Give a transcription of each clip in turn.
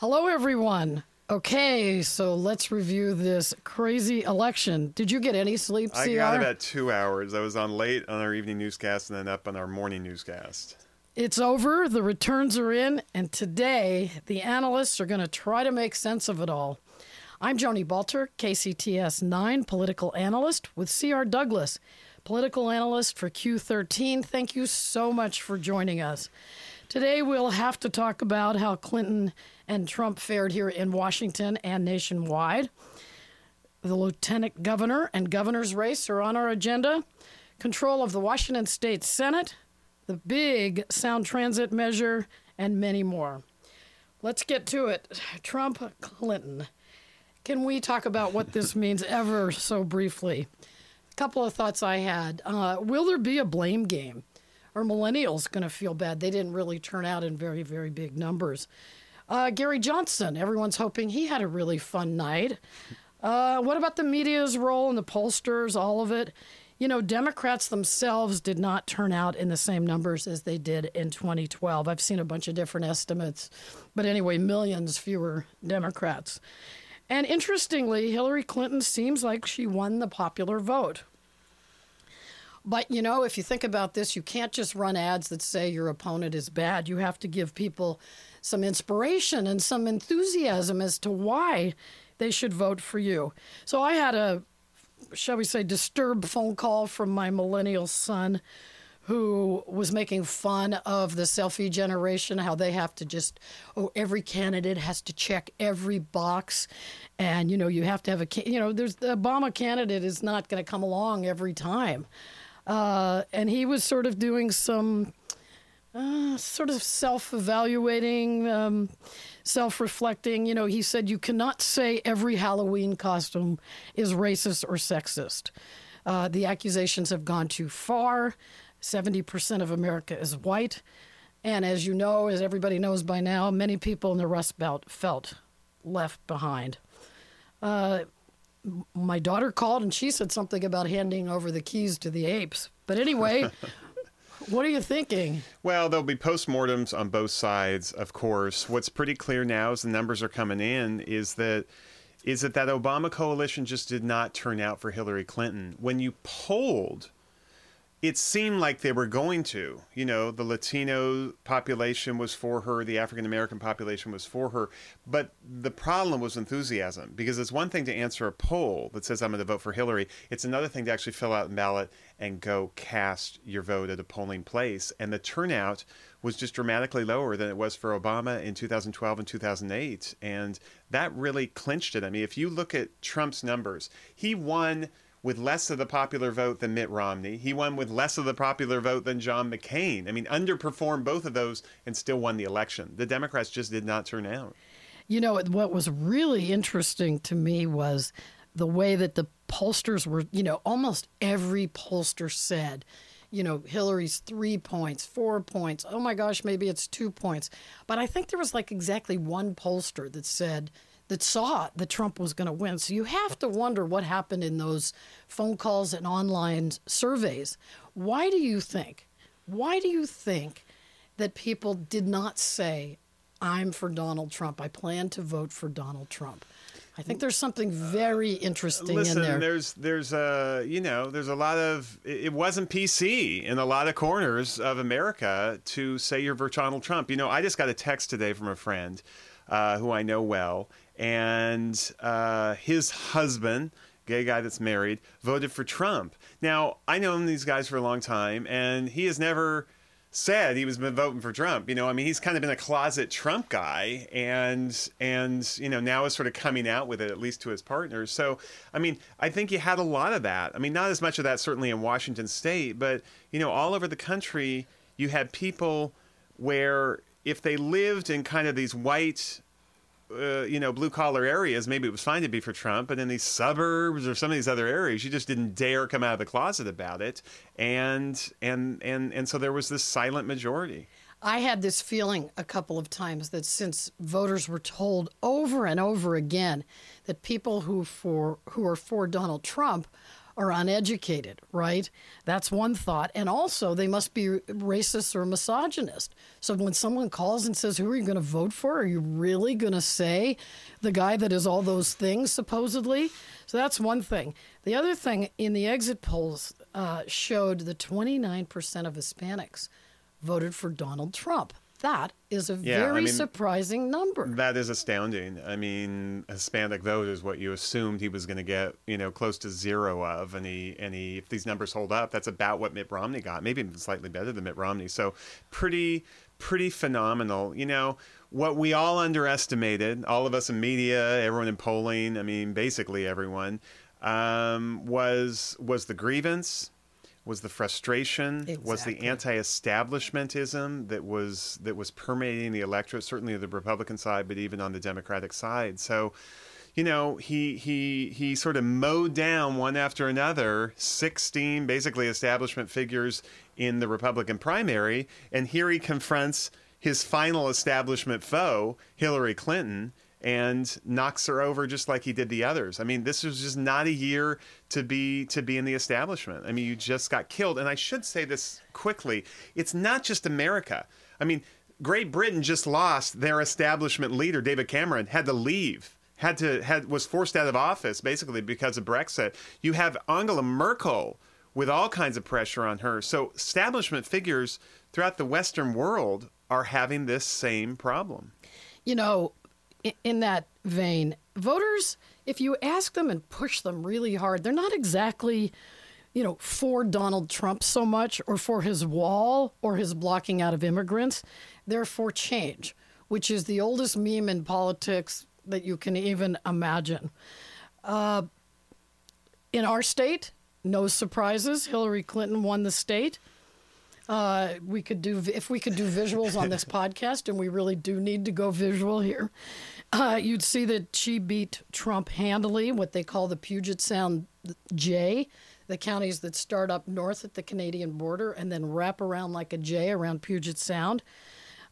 Hello, everyone. Okay, so let's review this crazy election. Did you get any sleep, CR? I got about two hours. I was on late on our evening newscast and then up on our morning newscast. It's over, the returns are in, and today the analysts are going to try to make sense of it all. I'm Joni Balter, KCTS 9 political analyst with CR Douglas, political analyst for Q13. Thank you so much for joining us. Today we'll have to talk about how Clinton and Trump fared here in Washington and nationwide. The lieutenant governor and governor's race are on our agenda. Control of the Washington State Senate, the big sound transit measure, and many more. Let's get to it. Trump, Clinton. Can we talk about what this means ever so briefly? A couple of thoughts I had. Uh, will there be a blame game? Are millennials going to feel bad? They didn't really turn out in very, very big numbers. Uh, Gary Johnson, everyone's hoping he had a really fun night. Uh, what about the media's role and the pollsters, all of it? You know, Democrats themselves did not turn out in the same numbers as they did in 2012. I've seen a bunch of different estimates, but anyway, millions fewer Democrats. And interestingly, Hillary Clinton seems like she won the popular vote. But you know, if you think about this, you can't just run ads that say your opponent is bad. You have to give people some inspiration and some enthusiasm as to why they should vote for you. So I had a, shall we say, disturbed phone call from my millennial son who was making fun of the selfie generation, how they have to just, oh, every candidate has to check every box. And, you know, you have to have a, you know, there's the Obama candidate is not going to come along every time. Uh, and he was sort of doing some uh, sort of self evaluating, um, self reflecting. You know, he said, You cannot say every Halloween costume is racist or sexist. Uh, the accusations have gone too far. 70% of America is white. And as you know, as everybody knows by now, many people in the Rust Belt felt left behind. Uh, my daughter called and she said something about handing over the keys to the apes. But anyway, What are you thinking? Well, there'll be postmortems on both sides, of course. What's pretty clear now as the numbers are coming in is that is that that Obama coalition just did not turn out for Hillary Clinton. When you polled it seemed like they were going to. You know, the Latino population was for her, the African American population was for her. But the problem was enthusiasm because it's one thing to answer a poll that says, I'm going to vote for Hillary. It's another thing to actually fill out a ballot and go cast your vote at a polling place. And the turnout was just dramatically lower than it was for Obama in 2012 and 2008. And that really clinched it. I mean, if you look at Trump's numbers, he won with less of the popular vote than Mitt Romney. He won with less of the popular vote than John McCain. I mean, underperformed both of those and still won the election. The Democrats just did not turn out. You know, what was really interesting to me was the way that the pollsters were, you know, almost every pollster said, you know, Hillary's three points, four points. Oh my gosh, maybe it's two points. But I think there was like exactly one pollster that said, that saw that Trump was going to win. So you have to wonder what happened in those phone calls and online surveys. Why do you think? Why do you think that people did not say, "I'm for Donald Trump. I plan to vote for Donald Trump"? I think there's something very interesting Listen, in there. There's there's a you know there's a lot of it wasn't PC in a lot of corners of America to say you're for Donald Trump. You know, I just got a text today from a friend uh, who I know well, and uh, his husband, gay guy that's married, voted for Trump. Now, I know these guys for a long time, and he has never said he was been voting for Trump. You know, I mean, he's kind of been a closet Trump guy, and and you know now is sort of coming out with it at least to his partners. So, I mean, I think you had a lot of that. I mean, not as much of that certainly in Washington State, but you know, all over the country, you had people where if they lived in kind of these white uh, you know, blue collar areas, maybe it was fine to be for Trump, but in these suburbs or some of these other areas, you just didn't dare come out of the closet about it, and and and and so there was this silent majority. I had this feeling a couple of times that since voters were told over and over again that people who for who are for Donald Trump are uneducated, right? That's one thought. And also, they must be racist or misogynist. So when someone calls and says, Who are you going to vote for? Are you really going to say the guy that is all those things, supposedly? So that's one thing. The other thing in the exit polls uh, showed that 29% of Hispanics voted for Donald Trump. That is a Yeah, I very mean, surprising number. That is astounding. I mean, Hispanic vote is what you assumed he was going to get, you know, close to zero of, and he and he, if these numbers hold up, that's about what Mitt Romney got, maybe even slightly better than Mitt Romney. So, pretty, pretty phenomenal. You know, what we all underestimated, all of us in media, everyone in polling, I mean, basically everyone, um, was was the grievance, was the frustration, was the anti-establishmentism that was that was permeating the electorate, certainly the Republican side, but even on the Democratic side. So, you know, he he he sort of mowed down one after another 16 basically establishment figures in the Republican primary, and here he confronts his final establishment foe, Hillary Clinton, and knocks her over just like he did the others. I mean, this was just not a year to be to be in the establishment. I mean, you just got killed. And I should say this quickly: it's not just America. I mean, Great Britain just lost their establishment leader, David Cameron, had to leave. Had to had was forced out of office basically because of Brexit. You have Angela Merkel with all kinds of pressure on her. So establishment figures throughout the Western world are having this same problem. you know, in that vein, voters, if you ask them and push them really hard, they're not exactly, you know, for Donald Trump so much or for his wall or his blocking out of immigrants. They're for change, which is the oldest meme in politics that you can even imagine. Uh, in our state, no surprises. Hillary Clinton won the state. Uh, we could do if we could do visuals on this podcast, and we really do need to go visual here. Uh, you'd see that she beat Trump handily, what they call the Puget Sound J, the counties that start up north at the Canadian border and then wrap around like a J around Puget Sound.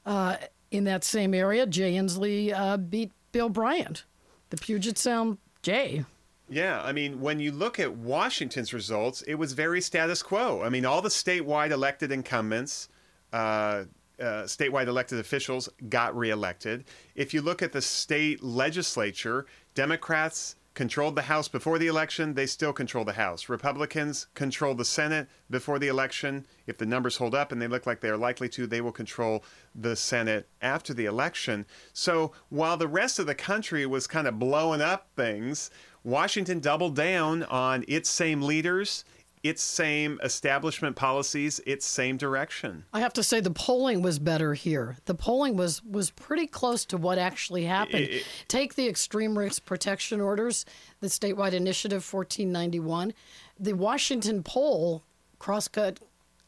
Uh, in that same area, Jay Inslee uh, beat Bill Bryant, the Puget Sound J. Yeah, I mean, when you look at Washington's results, it was very status quo. I mean, all the statewide elected incumbents, uh, uh, statewide elected officials got reelected. If you look at the state legislature, Democrats controlled the House before the election, they still control the House. Republicans control the Senate before the election. If the numbers hold up and they look like they are likely to, they will control the Senate after the election. So while the rest of the country was kind of blowing up things, Washington doubled down on its same leaders, its same establishment policies, its same direction. I have to say the polling was better here. The polling was was pretty close to what actually happened. It- Take the extreme risk protection orders, the statewide initiative 1491. The Washington poll, crosscut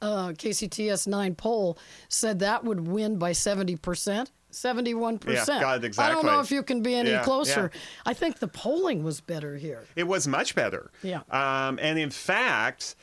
uh, KCTS 9 poll, said that would win by 70%. 71%. Yeah, God, exactly. I don't know if you can be any Yeah, closer. yeah. I think the polling was better here. It was much better. Yeah. Um, and in fact,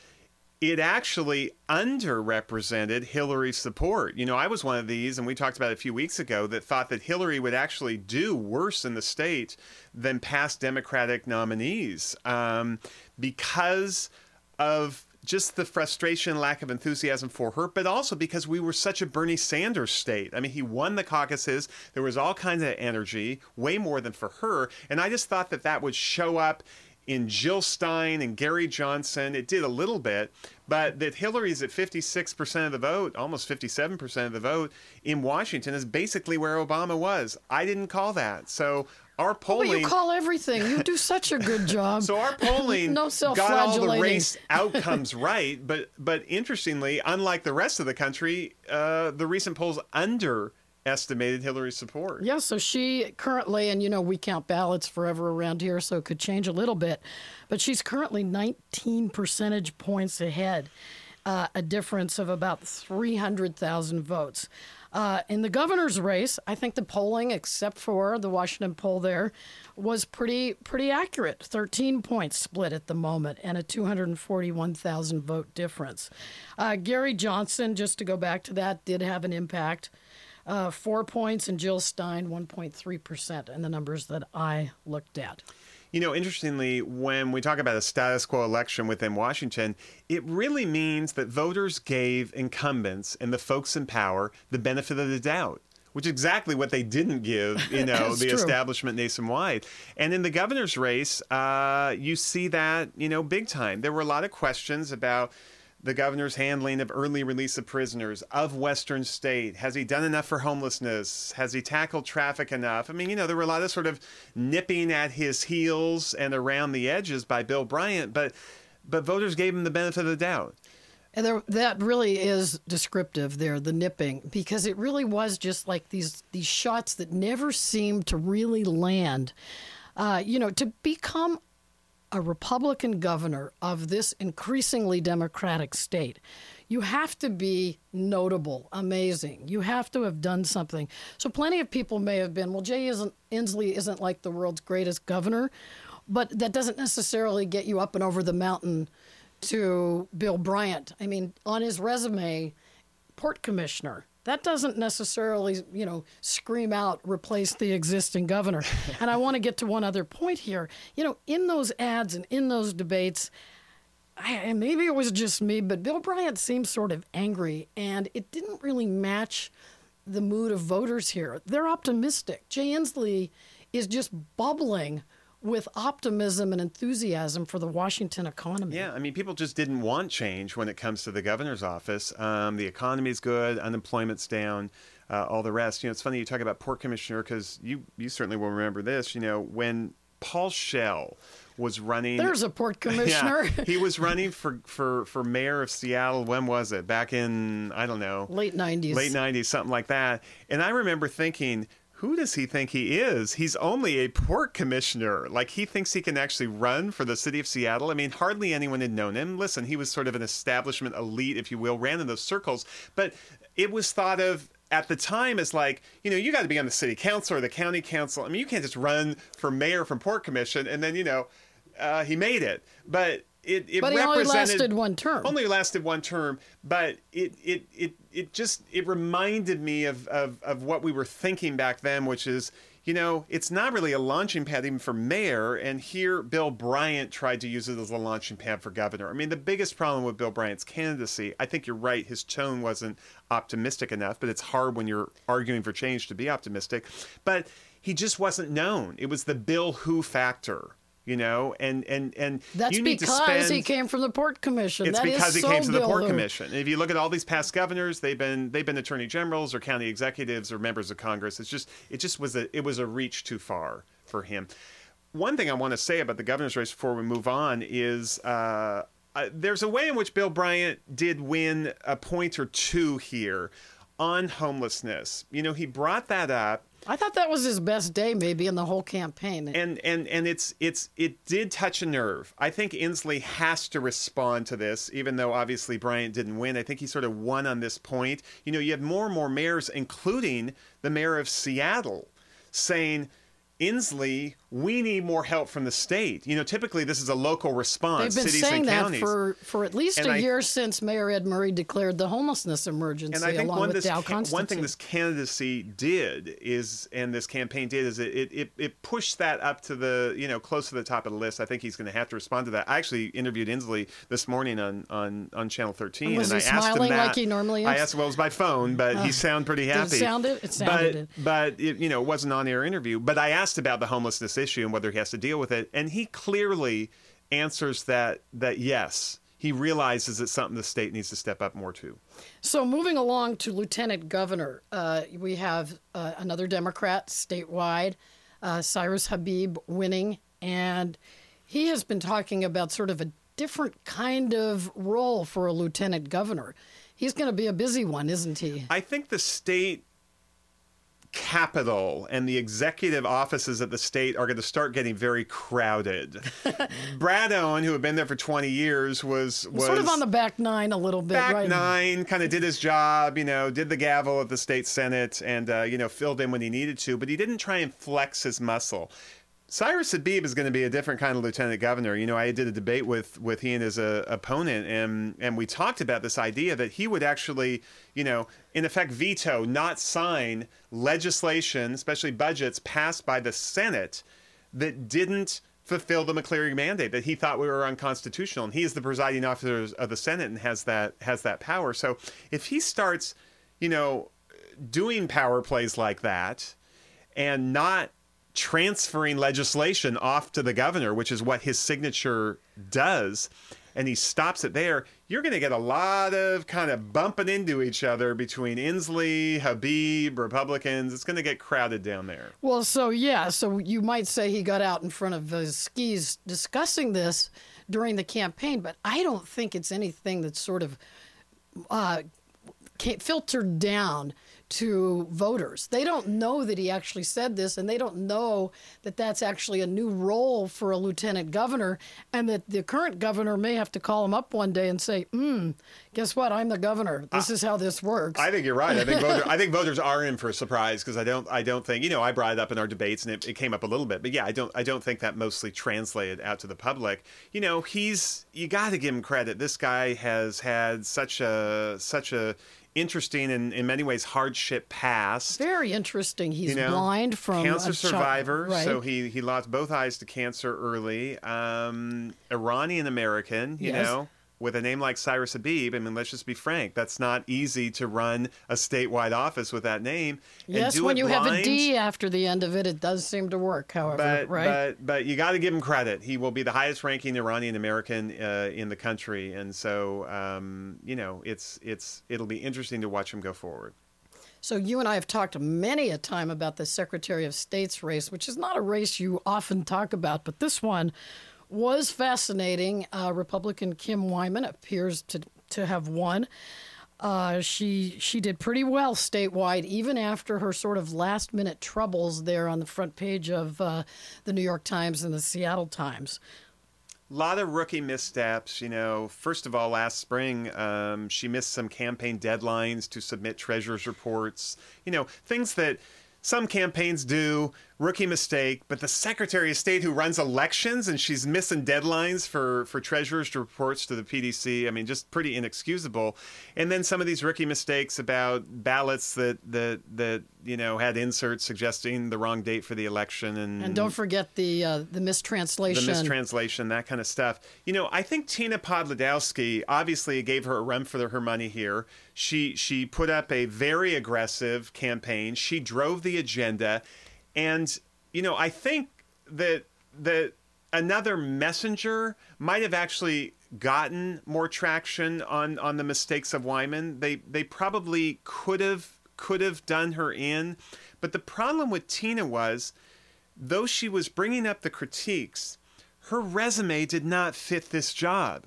it actually underrepresented Hillary's support. You know, I was one of these, and we talked about it a few weeks ago, that thought that Hillary would actually do worse in the state than past Democratic nominees um, because of just the frustration, lack of enthusiasm for her, but also because we were such a Bernie Sanders state. I mean, he won the caucuses. There was all kinds of energy, way more than for her. And I just thought that that would show up in Jill Stein and Gary Johnson. It did a little bit, but that Hillary's at 56% of the vote, almost 57% of the vote in Washington is basically where Obama was. I didn't call that. So our polling. you call everything. You do such a good job. So our polling No got all the race outcomes right, but but interestingly, unlike the rest of the country, uh, the recent polls underestimated Hillary's support. Yeah, so she currently, and you know, we count ballots forever around here, so it could change a little bit, but she's currently 19 percentage points ahead, uh, a difference of about 300,000 votes. Uh, in the governor's race, I think the polling, except for the Washington poll there, was pretty pretty accurate. 13 points split at the moment, and a 241,000 vote difference. Uh, Gary Johnson, just to go back to that, did have an impact uh, four points, and Jill Stein, 1.3%, and the numbers that I looked at. You know, interestingly, when we talk about a status quo election within Washington, it really means that voters gave incumbents and the folks in power the benefit of the doubt which is exactly what they didn't give, you know, the true. establishment nationwide. And in the governor's race, uh, you see that, you know, big time. There were a lot of questions about the governor's handling of early release of prisoners of Western state. Has he done enough for homelessness? Has he tackled traffic enough? I mean, you know, there were a lot of sort of nipping at his heels and around the edges by Bill Bryant, but but voters gave him the benefit of the doubt. And there, that really is descriptive there, the nipping, because it really was just like these these shots that never seemed to really land. Uh, you know, to become a Republican governor of this increasingly Democratic state, you have to be notable, amazing. You have to have done something. So plenty of people may have been, well, Jay isn't Inslee isn't like the world's greatest governor, but that doesn't necessarily get you up and over the mountain to Bill Bryant. I mean, on his resume, port commissioner. That doesn't necessarily, you know, scream out replace the existing governor. and I want to get to one other point here. You know, in those ads and in those debates, I, and maybe it was just me, but Bill Bryant seemed sort of angry, and it didn't really match the mood of voters here. They're optimistic. Jay Inslee is just bubbling with optimism and enthusiasm for the Washington economy. Yeah, I mean, people just didn't want change when it comes to the governor's office. Um, the economy's good, unemployment's down, uh, all the rest. You know, it's funny you talk about port commissioner because you you certainly will remember this. You know, when Paul Schell was running. There's a port commissioner. Yeah, he was running for, for, for mayor of Seattle. When was it? Back in I don't know, late '90s. Late '90s, something like that. And I remember thinking, who does he think he is? He's only a port commissioner. Like he thinks he can actually run for the city of Seattle. I mean, hardly anyone had known him. Listen, he was sort of an establishment elite, if you will, ran in those circles. But it was thought of at the time as like, you know, you got to be on the city council or the county council. I mean, you can't just run for mayor from Port Commission and then, you know, uh, he made it. But it, it but he only lasted one term. Only lasted one term, but it it it it just it reminded me of of of what we were thinking back then, which is you know it's not really a launching pad even for mayor, and here Bill Bryant tried to use it as a launching pad for governor. I mean, the biggest problem with Bill Bryant's candidacy, I think you're right, his tone wasn't optimistic enough, but it's hard when you're arguing for change to be optimistic, but he just wasn't known. It was the Bill Who factor you know and and and that's you need because to spend, he came from the port commission. It's that because he so came to the port commission. And if you look at all these past governors they've been they've been attorney generals or county executives or members of congress. It's just it just was a it was a reach too far for him. One thing i want to say about the governor's race before we move on is uh, uh, there's a way in which bill bryant did win a point or two here on homelessness. You know he brought that up I thought that was his best day, maybe in the whole campaign. and and and it's it's it did touch a nerve. I think Inslee has to respond to this, even though obviously Bryant didn't win. I think he sort of won on this point. You know, you have more and more mayors, including the mayor of Seattle, saying. Inslee, we need more help from the state. You know, typically this is a local response. They've been cities saying and that counties. for, for at least And a I- year since Mayor Ed Murray declared the homelessness emergency and I think along one, with this one thing this candidacy did is, and this campaign did, is it, it, it, pushed that up to the, you know, close to the top of the list. I think he's going to have to respond to that. I actually interviewed Inslee this morning on, on, on Channel 13. Was and he I asked him smiling that. like he normally is? I asked, well, it was by phone, but he uh, sounded pretty happy. sound it? It sounded but, it. But, it, you know, it wasn't on-air interview. But I asked about the homelessness issue and whether he has to deal with it. And he clearly answers that, that yes, he realizes it's something the state needs to step up more to. So moving along to Lieutenant Governor, uh, we have uh, another Democrat statewide, uh, Cyrus Habib, winning, and he has been talking about sort of a different kind of role for a lieutenant governor. He's going to be a busy one, isn't he? I think the state capital and the executive offices at the state are going to start getting very crowded. Brad Owen, who had been there for 20 years, was was sort of on the back nine a little bit, back right? nine, kind of did his job, you know, did the gavel at the state senate, and uh, you know filled in when he needed to, but he didn't try and flex his muscle. Cyrus Habib is going to be a different kind of lieutenant governor. You know, I did a debate with with he and his uh, opponent, and and we talked about this idea that he would actually, you know, in effect, veto, not sign legislation, especially budgets passed by the Senate, that didn't fulfill the McCleary mandate that he thought we were unconstitutional, and he is the presiding officer of the Senate and has that has that power. So if he starts, you know, doing power plays like that, and not transferring legislation off to the governor, which is what his signature does, and he stops it there, you're going to get a lot of kind of bumping into each other between Inslee, Habib, Republicans. It's going to get crowded down there. Well, so yeah, so you might say he got out in front of his skis discussing this during the campaign, but I don't think it's anything that's sort of uh, filtered down to voters. They don't know that he actually said this, and they don't know that that's actually a new role for a lieutenant governor, and that the current governor may have to call him up one day and say, "Hmm, guess what? I'm the governor. This is how this works." I think you're right. I think voter, I think voters are in for a surprise because I don't I don't think you know I brought it up in our debates and it, it came up a little bit, but yeah, I don't I don't think that mostly translated out to the public. You know, he's you got to give him credit. This guy has had such a such a interesting and in many ways hardship past. Very interesting. He's you know, blind from cancer survivor, right. so he he lost both eyes to cancer early. Um, Iranian American, you Yes. know. With a name like Cyrus Habib, I mean, let's just be frank. That's not easy to run a statewide office with that name. and Yes, when you have a D after the end of it, it does seem to work. However, But, right? but but you got to give him credit. He will be the highest ranking Iranian American uh, in the country, and so um, you know it's it's it'll be interesting to watch him go forward. So you and I have talked many a time about the Secretary of State's race, which is not a race you often talk about, but this one was fascinating. Uh, Republican Kim Wyman appears to to have won. Uh, she she did pretty well statewide, even after her sort of last minute troubles there on the front page of uh, the New York Times and the Seattle Times. A lot of rookie missteps. You know, first of all, last spring, um, she missed some campaign deadlines to submit treasurer's reports. You know, things that some campaigns do, rookie mistake. But the Secretary of State who runs elections and she's missing deadlines for, for treasurer's reports to the PDC, I mean, just pretty inexcusable. And then some of these rookie mistakes about ballots that, that, that you know, had inserts suggesting the wrong date for the election. And, And don't forget the uh, the mistranslation. the mistranslation, that kind of stuff. You know, I think Tina Podlodowski obviously gave her a run for her money here. She she put up a very aggressive campaign. She drove the agenda, and you know, I think that that another messenger might have actually gotten more traction on on the mistakes of Wyman. They they probably could have could have done her in, but the problem with Tina was though she was bringing up the critiques, her resume did not fit this job.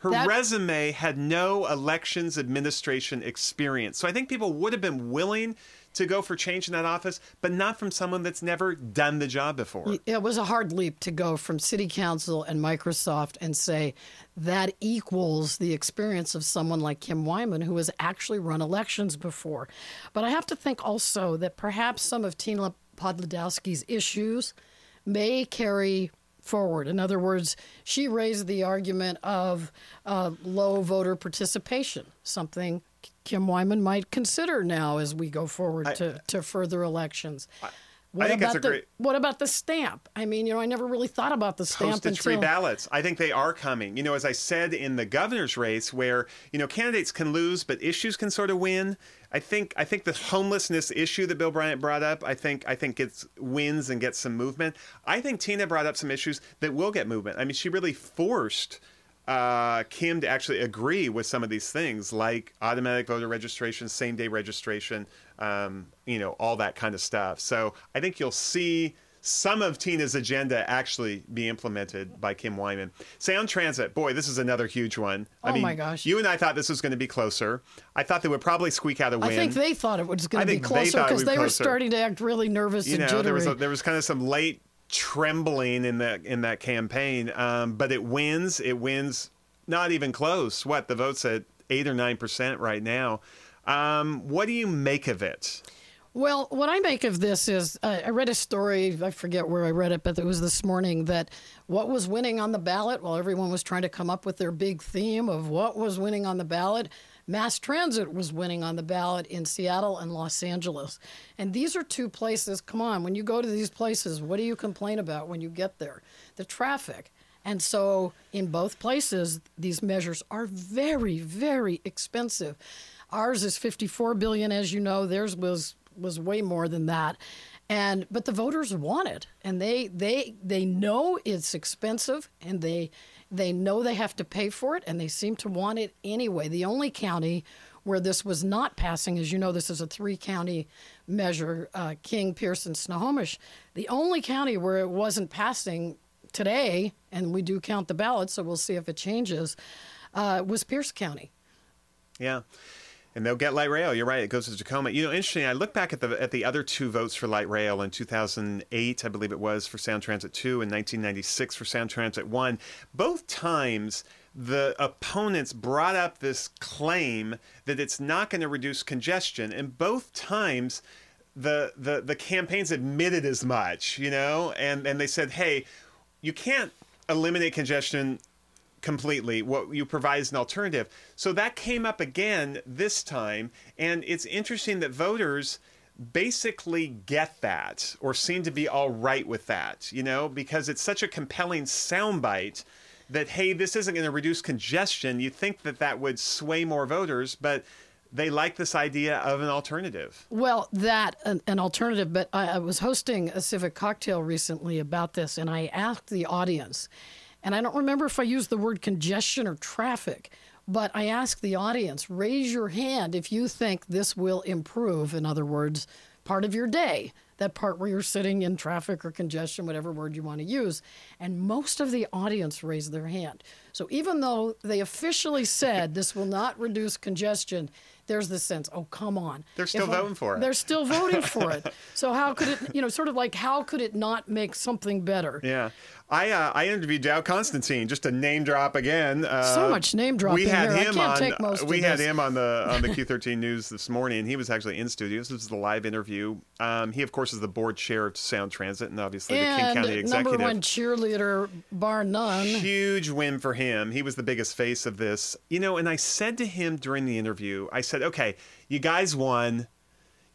Her That- resume had no elections administration experience. So I think people would have been willing to go for change in that office, but not from someone that's never done the job before. It was a hard leap to go from city council and Microsoft and say that equals the experience of someone like Kim Wyman, who has actually run elections before. But I have to think also that perhaps some of Tina Podlodowski's issues may carry forward. In other words, she raised the argument of uh, low voter participation, something Kim Wyman might consider now as we go forward to, to further elections. What think about that's a the great- what about the stamp? I mean, you know, I never really thought about the stamp postage free until ballots. I think they are coming. You know, as I said in the governor's race, where you know candidates can lose, but issues can sort of win. I think I think the homelessness issue that Bill Bryant brought up, I think I think gets wins and gets some movement. I think Tina brought up some issues that will get movement. I mean, she really forced uh, Kim to actually agree with some of these things, like automatic voter registration, same day registration, um, you know, all that kind of stuff. So I think you'll see some of Tina's agenda actually be implemented by Kim Wyman. Sound transit, boy, this is another huge one. I Oh mean, my gosh. You and I thought this was going to be closer. I thought they would probably squeak out a win. I think they thought it was going to be closer because be they were starting to act really nervous you and know, jittery. there was a, there was kind of some late trembling in that in that campaign, um, but it wins. It wins, not even close. What the votes at eight or nine percent right now. Um, what do you make of it? Well, what I make of this is uh, I read a story, I forget where I read it, but it was this morning that what was winning on the ballot while everyone was trying to come up with their big theme of what was winning on the ballot, Mass transit was winning on the ballot in Seattle and Los Angeles. And these are two places, come on, when you go to these places, what do you complain about when you get there? The traffic. And so in both places, these measures are very, very expensive. Ours is 54 billion, as you know. Theirs was was way more than that. And but the voters want it, and they they they know it's expensive, and they they know they have to pay for it, and they seem to want it anyway. The only county where this was not passing, as you know, this is a three county measure: uh, King, Pierce, and Snohomish. The only county where it wasn't passing today, and we do count the ballots, so we'll see if it changes, uh, was Pierce County. Yeah. And they'll get light rail. You're right. It goes to Tacoma. You know, interesting. I look back at the at the other two votes for light rail in 2008, I believe it was for Sound Transit 2, and 1996 for Sound Transit 1. Both times, the opponents brought up this claim that it's not going to reduce congestion, and both times, the the the campaigns admitted as much. You know, and and they said, hey, you can't eliminate congestion completely. What you provide is an alternative. So that came up again this time, and it's interesting that voters basically get that or seem to be all right with that, you know, because it's such a compelling soundbite that hey, this isn't going to reduce congestion. You think that that would sway more voters, but they like this idea of an alternative. Well, that an, an alternative, but I, I was hosting a civic cocktail recently about this, and I asked the audience, and I don't remember if I used the word congestion or traffic, but I asked the audience, raise your hand if you think this will improve, in other words, part of your day, that part where you're sitting in traffic or congestion, whatever word you want to use. And most of the audience raised their hand. So even though they officially said this will not reduce congestion, there's this sense, oh, come on. They're still If voting for it. They're still voting for it. So how could it, you know, sort of like how could it not make something better? Yeah. I uh, I interviewed Dow Constantine just to name drop again. Uh, So much name dropping We had here. Him on. take most of we had this. him on the on the Q13 News this morning. He was actually in studio. This was the live interview. Um, he of course is the board chair of Sound Transit and obviously the King and County number executive. one cheerleader, bar none. Huge win for him. He was the biggest face of this. You know, and I said to him during the interview, I said, "Okay, you guys won.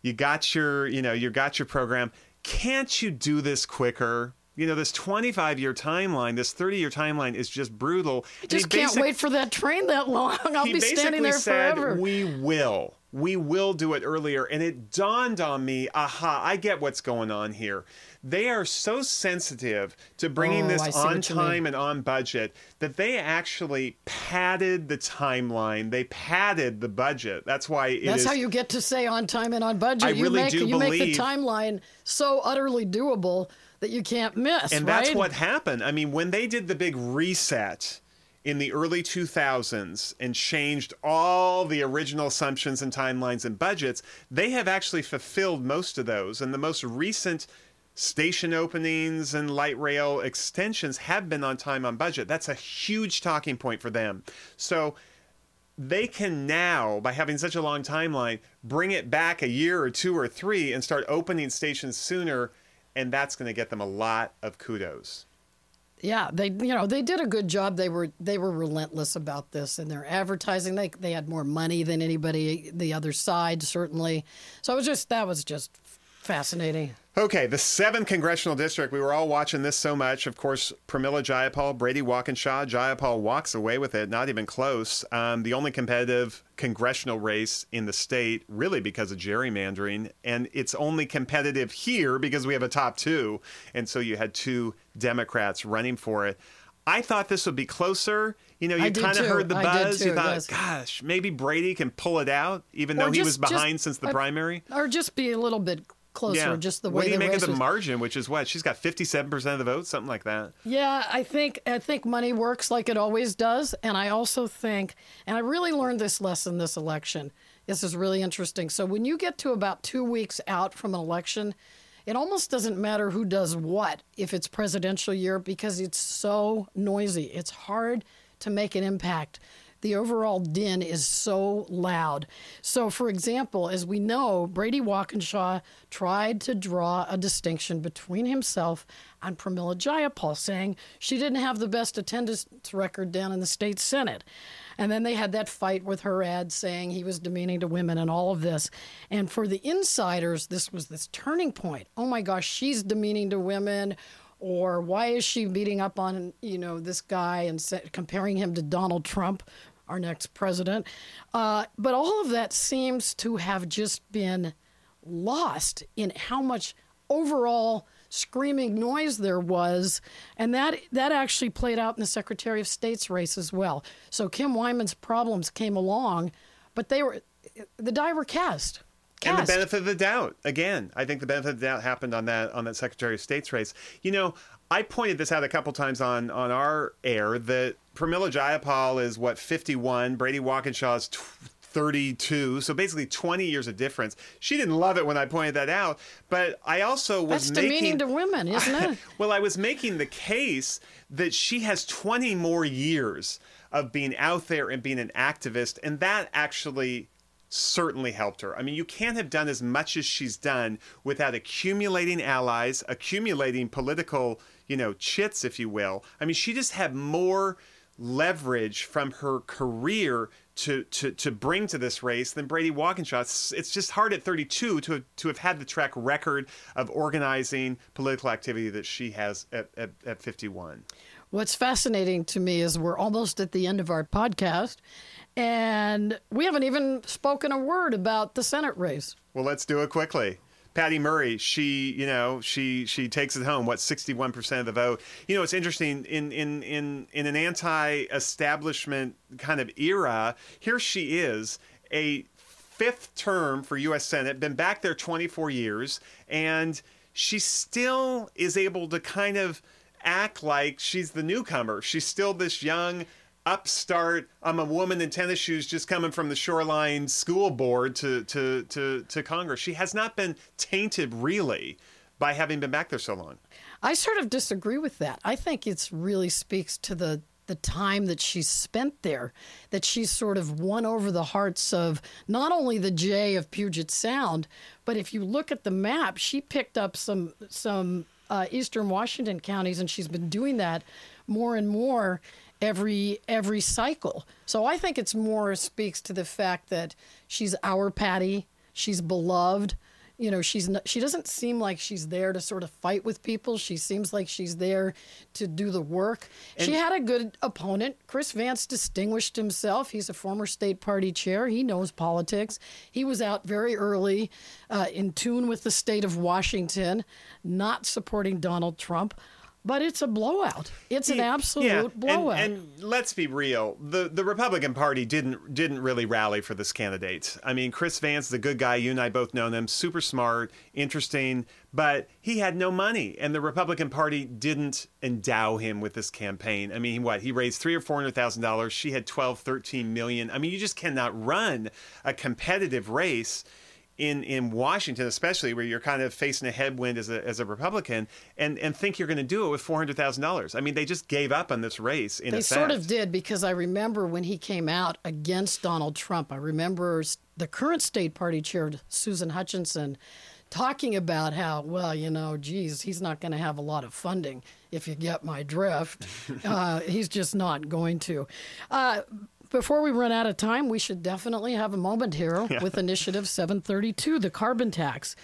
You got your, you know, you got your program. Can't you do this quicker?" You know, this 25 year timeline, this 30 year timeline is just brutal. I just can't basic- wait for that train that long. I'll he be standing basically there said, forever. We will. We will do it earlier. And it dawned on me aha, I get what's going on here. They are so sensitive to bringing Oh, this on what you mean. time and on budget that they actually padded the timeline. They padded the budget. That's why it That's is- how you get to say on time and on budget. I you really make do you make the timeline so utterly doable that you can't miss. And right? that's what happened. I mean, when they did the big reset in the early 2000s and changed all the original assumptions and timelines and budgets, they have actually fulfilled most of those. And the most recent station openings and light rail extensions have been on time on budget. That's a huge talking point for them. So they can now, by having such a long timeline, bring it back a year or two or three and start opening stations sooner. And that's going to get them a lot of kudos. Yeah, they you know they did a good job. They were they were relentless about this in their advertising. They they had more money than anybody eh, the other side certainly. So it was just that was just fascinating. Okay, the seventh congressional district. We were all watching this so much. Of course, Pramila Jayapal, Brady Walkinshaw. Jayapal walks away with it, not even close. Um, the only competitive congressional race in the state, really because of gerrymandering. And it's only competitive here because we have a top two. And so you had two Democrats running for it. I thought this would be closer. You know, you kind of heard the I buzz. too, You thought, yes. gosh, maybe Brady can pull it out, even Or though he was just- just- behind since the uh, primary. Or just be a little bit closer, just the way what do you the make of the was- margin, which is what she's got fifty-seven percent of the vote, something like that. Yeah, I think I think money works like it always does, and I also think, and I really learned this lesson this election. This is really interesting. So when you get to about two weeks out from an election, it almost doesn't matter who does what if it's presidential year because it's so noisy. It's hard to make an impact. The overall din is so loud. So, for example, as we know, Brady Walkinshaw tried to draw a distinction between himself and Pramila Jayapal, saying she didn't have the best attendance record down in the state Senate. And then they had that fight with her ad saying he was demeaning to women and all of this. And for the insiders, this was this turning point. Oh my gosh, she's demeaning to women or why is she beating up on you know this guy and comparing him to Donald Trump, our next president? Uh, but all of that seems to have just been lost in how much overall screaming noise there was, and that that actually played out in the Secretary of State's race as well. So Kim Wyman's problems came along, but they were the die were cast. Cast. And the benefit of the doubt. Again, I think the benefit of the doubt happened on that on that Secretary of State's race. You know, I pointed this out a couple times on on our air that Pramila Jayapal is what 51, Brady Walkinshaw is 32, so basically 20 years of difference. She didn't love it when I pointed that out, but I also was That's making demeaning to women, isn't it? well, I was making the case that she has 20 more years of being out there and being an activist, and that actually certainly helped her. I mean, you can't have done as much as she's done without accumulating allies, accumulating political, you know, chits, if you will. I mean, she just had more leverage from her career to, to, to bring to this race than Brady Walkinshaw. It's, it's just hard at 32 to, to have had the track record of organizing political activity that she has at, at, at 51. What's fascinating to me is we're almost at the end of our podcast, and we haven't even spoken a word about the Senate race. Well, let's do it quickly. Patty Murray, she, you know, she she takes it home. What sixty one percent of the vote? You know, it's interesting in in in in an anti-establishment kind of era. Here she is, a fifth term for U.S. Senate, been back there twenty four years, and she still is able to kind of act like she's the newcomer. She's still this young upstart. I'm a woman in tennis shoes just coming from the shoreline school board to to to, to congress. She has not been tainted really by having been back there so long. I sort of disagree with that. I think it really speaks to the the time that she's spent there that she's sort of won over the hearts of not only the Jay of Puget Sound, but if you look at the map, she picked up some some uh, eastern Washington counties, and she's been doing that more and more every every cycle. So I think it's more speaks to the fact that she's our Patty. She's beloved. You know, she's not, she doesn't seem like she's there to sort of fight with people. She seems like she's there to do the work. And she had a good opponent. Chris Vance distinguished himself. He's a former state party chair. He knows politics. He was out very early, uh, in tune with the state of Washington, not supporting Donald Trump but it's a blowout. It's an absolute yeah. blowout. And, and, let's be real: the the Republican Party didn't didn't really rally for this candidate. I mean, Chris Vance is a good guy. You and I both know him. Super smart, interesting, but he had no money, and the Republican Party didn't endow him with this campaign. I mean, what he raised three or four hundred thousand dollars. She had 12, 13 million. I mean, you just cannot run a competitive race in in Washington, especially where you're kind of facing a headwind as a as a Republican, and and think you're going to do it with four hundred thousand dollars. I mean, they just gave up on this race. In they sort of did because I remember when he came out against Donald Trump. I remember the current state party chair Susan Hutchinson talking about how well you know, geez, he's not going to have a lot of funding if you get my drift. uh, he's just not going to. Uh, before we run out of time, we should definitely have a moment here yeah. with Initiative 732, the carbon tax.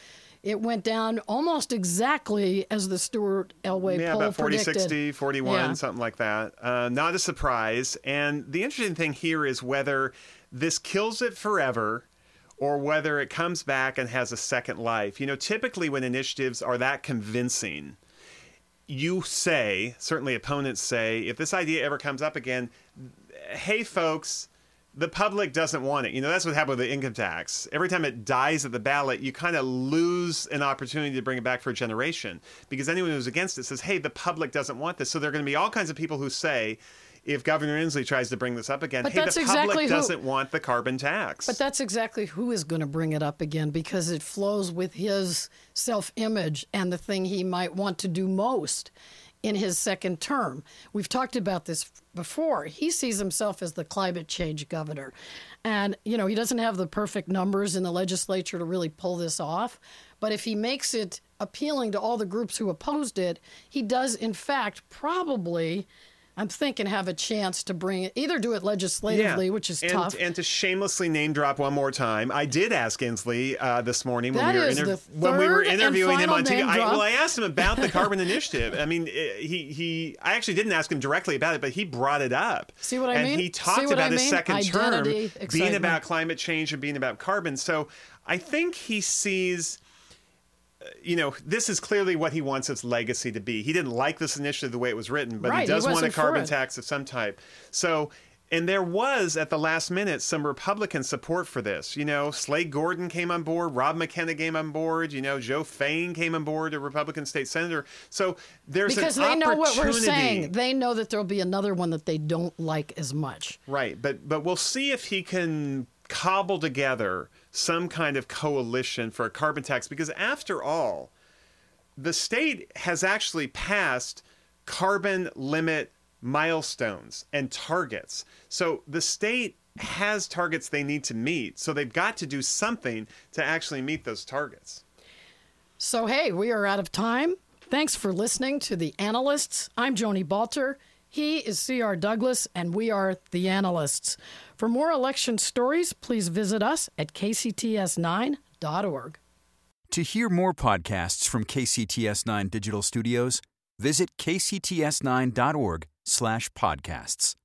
It went down almost exactly as the Stuart Elway yeah, poll about 40, predicted. 60, 41, yeah. something like that. Uh, not a surprise. And the interesting thing here is whether this kills it forever or whether it comes back and has a second life. You know, typically when initiatives are that convincing, you say, certainly opponents say, if this idea ever comes up again, hey, folks, the public doesn't want it. You know, that's what happened with the income tax. Every time it dies at the ballot, you kind of lose an opportunity to bring it back for a generation because anyone who's against it says, hey, the public doesn't want this. So there are going to be all kinds of people who say, if Governor Inslee tries to bring this up again, but hey, the public exactly doesn't who, want the carbon tax. But that's exactly who is going to bring it up again because it flows with his self image and the thing he might want to do most. in his second term. We've talked about this before. He sees himself as the climate change governor. And, you know, he doesn't have the perfect numbers in the legislature to really pull this off. But if he makes it appealing to all the groups who opposed it, he does, in fact, probably I'm thinking have a chance to bring it, either do it legislatively, Yeah. which is and, tough. And to shamelessly name drop one more time, I did ask Inslee uh, this morning when we were is when we were interviewing him on TV. I, well, I asked him about the carbon initiative. I mean, eh, he he. I actually didn't ask him directly about it, but he brought it up. See what I and mean? he See talked about I his mean? second Identity, term being about climate change and being about carbon. So I think he sees you know, this is clearly what he wants his legacy to be. He didn't like this initiative the way it was written, but Right, he he does want a carbon tax of some type. So, and there was at the last minute some Republican support for this. You know, Slade Gorton came on board, Rob McKenna came on board, you know, Joe Fain came on board, a Republican state senator. So there's because an they know what we're saying. They know that there'll be another one that they don't like as much. Right, but but we'll see if he can cobble together some kind of coalition for a carbon tax because after all, the state has actually passed carbon limit milestones and targets. So the state has targets they need to meet. So they've got to do something to actually meet those targets. So, hey, we are out of time. Thanks for listening to The Analysts. I'm Joni Balter. He is C.R. Douglas, and we are The Analysts. For more election stories, please visit us at kcts9.org. To hear more podcasts from KCTS 9 Digital Studios, visit kcts9.org/podcasts.